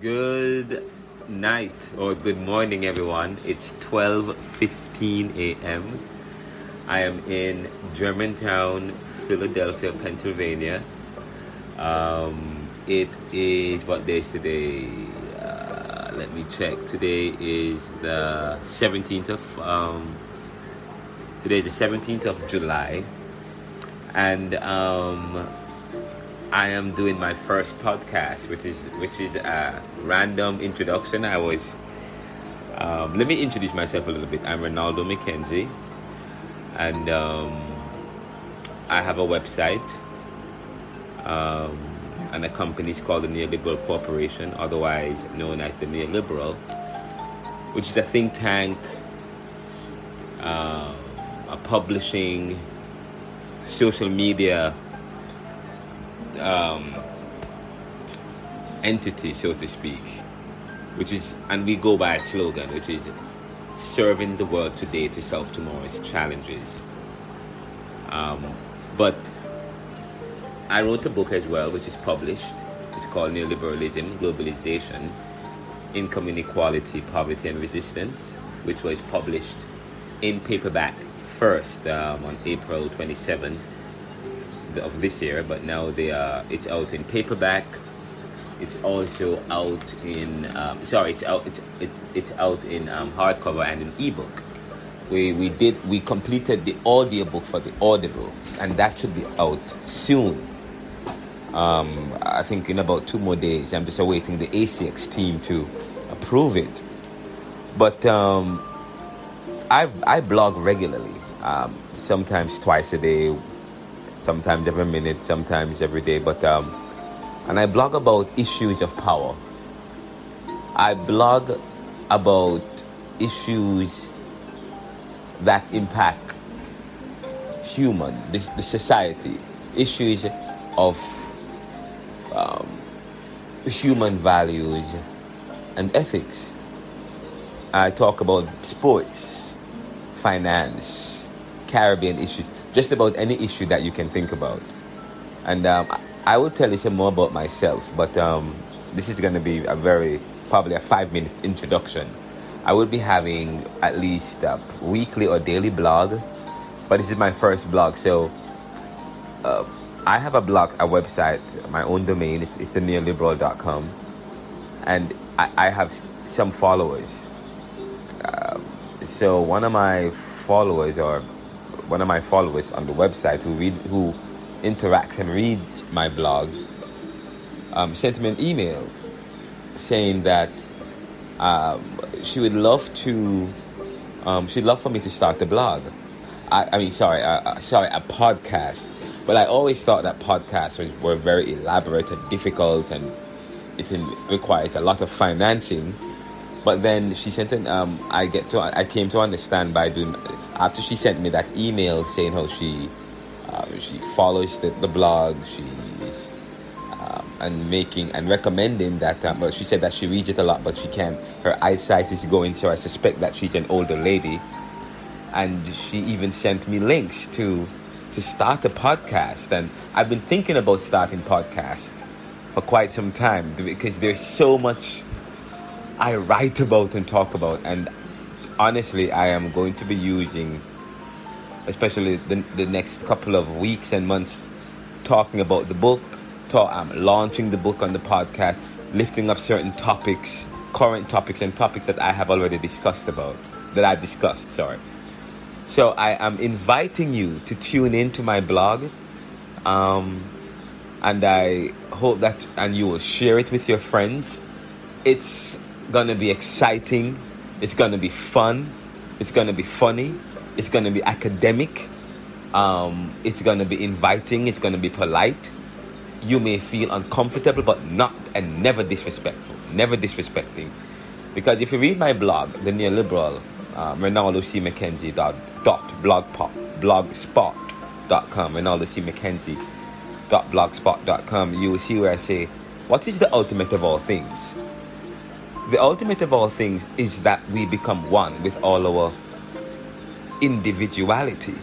Good night or good morning, everyone. It's 12:15 a.m. I am in Germantown, Philadelphia, Pennsylvania. Um, it is what day is today? Uh, let me check. Today is the 17th of um, today is the 17th of July, and um, I am doing my first podcast, which is which is a random introduction. I was. Um, let me introduce myself a little bit. I'm Ronaldo McKenzie, and um, I have a website, um, and the company is called the Neoliberal Corporation, otherwise known as the Neoliberal, which is a think tank, uh, a publishing, social media um, entity, so to speak, which is, and we go by a slogan, which is serving the world today to solve tomorrow's challenges. Um, but I wrote a book as well, which is published. It's called Neoliberalism, Globalization, Income Inequality, Poverty and Resistance, which was published in paperback first um, on April 27th of this year, but now they are. It's out in paperback. It's also out in. Um, sorry, it's out. It's it's it's out in um, hardcover and in ebook. We we did we completed the audiobook for the Audible, and that should be out soon. Um, I think in about two more days. I'm just awaiting the ACX team to approve it. But um, I I blog regularly, um, sometimes twice a day, sometimes every minute, sometimes every day. But um, and I blog about issues of power. I blog about issues that impact human, the, the society, issues of um, human values and ethics. I talk about sports, finance, Caribbean issues just about any issue that you can think about. And um, I will tell you some more about myself, but um, this is going to be a very, probably a five minute introduction. I will be having at least a weekly or daily blog, but this is my first blog, so uh, I have a blog, a website, my own domain, it's, it's the neoliberal.com, and I, I have some followers. Uh, so one of my followers or one of my followers on the website who read who interacts and reads my blog um, sent me an email saying that um, she would love to um, she'd love for me to start a blog. I, I mean sorry uh, uh, sorry a podcast. But I always thought that podcasts were, very elaborate and difficult and it requires a lot of financing. But then she sent an um, I get to I came to understand by doing after she sent me that email saying how she uh, she follows the, the blog, she's um, and making and recommending that. Um, well, she said that she reads it a lot, but she can't. Her eyesight is going, so I suspect that she's an older lady. And she even sent me links to to start a podcast, and I've been thinking about starting podcast for quite some time because there's so much I write about and talk about, and honestly, I am going to be using, especially the, the next couple of weeks and months, talking about the book. Talk, I'm launching the book on the podcast, lifting up certain topics, current topics, and topics that I have already discussed about, that I discussed, sorry. So I am inviting you to tune in to my blog. Um, and I hope that and you will share it with your friends. It's gonna be exciting it's going to be fun. It's going to be funny. It's going to be academic. Um, it's going to be inviting. It's going to be polite. You may feel uncomfortable, but not and never disrespectful. Never disrespecting. Because if you read my blog, the neoliberal, uh, Ronaldo C. McKenzie dot, dot blogspot, blogspot.com, Ronaldo C. McKenzie dot blogspot.com, you will see where I say, what is the ultimate of all things? The ultimate of all things is that we become one with all our individuality.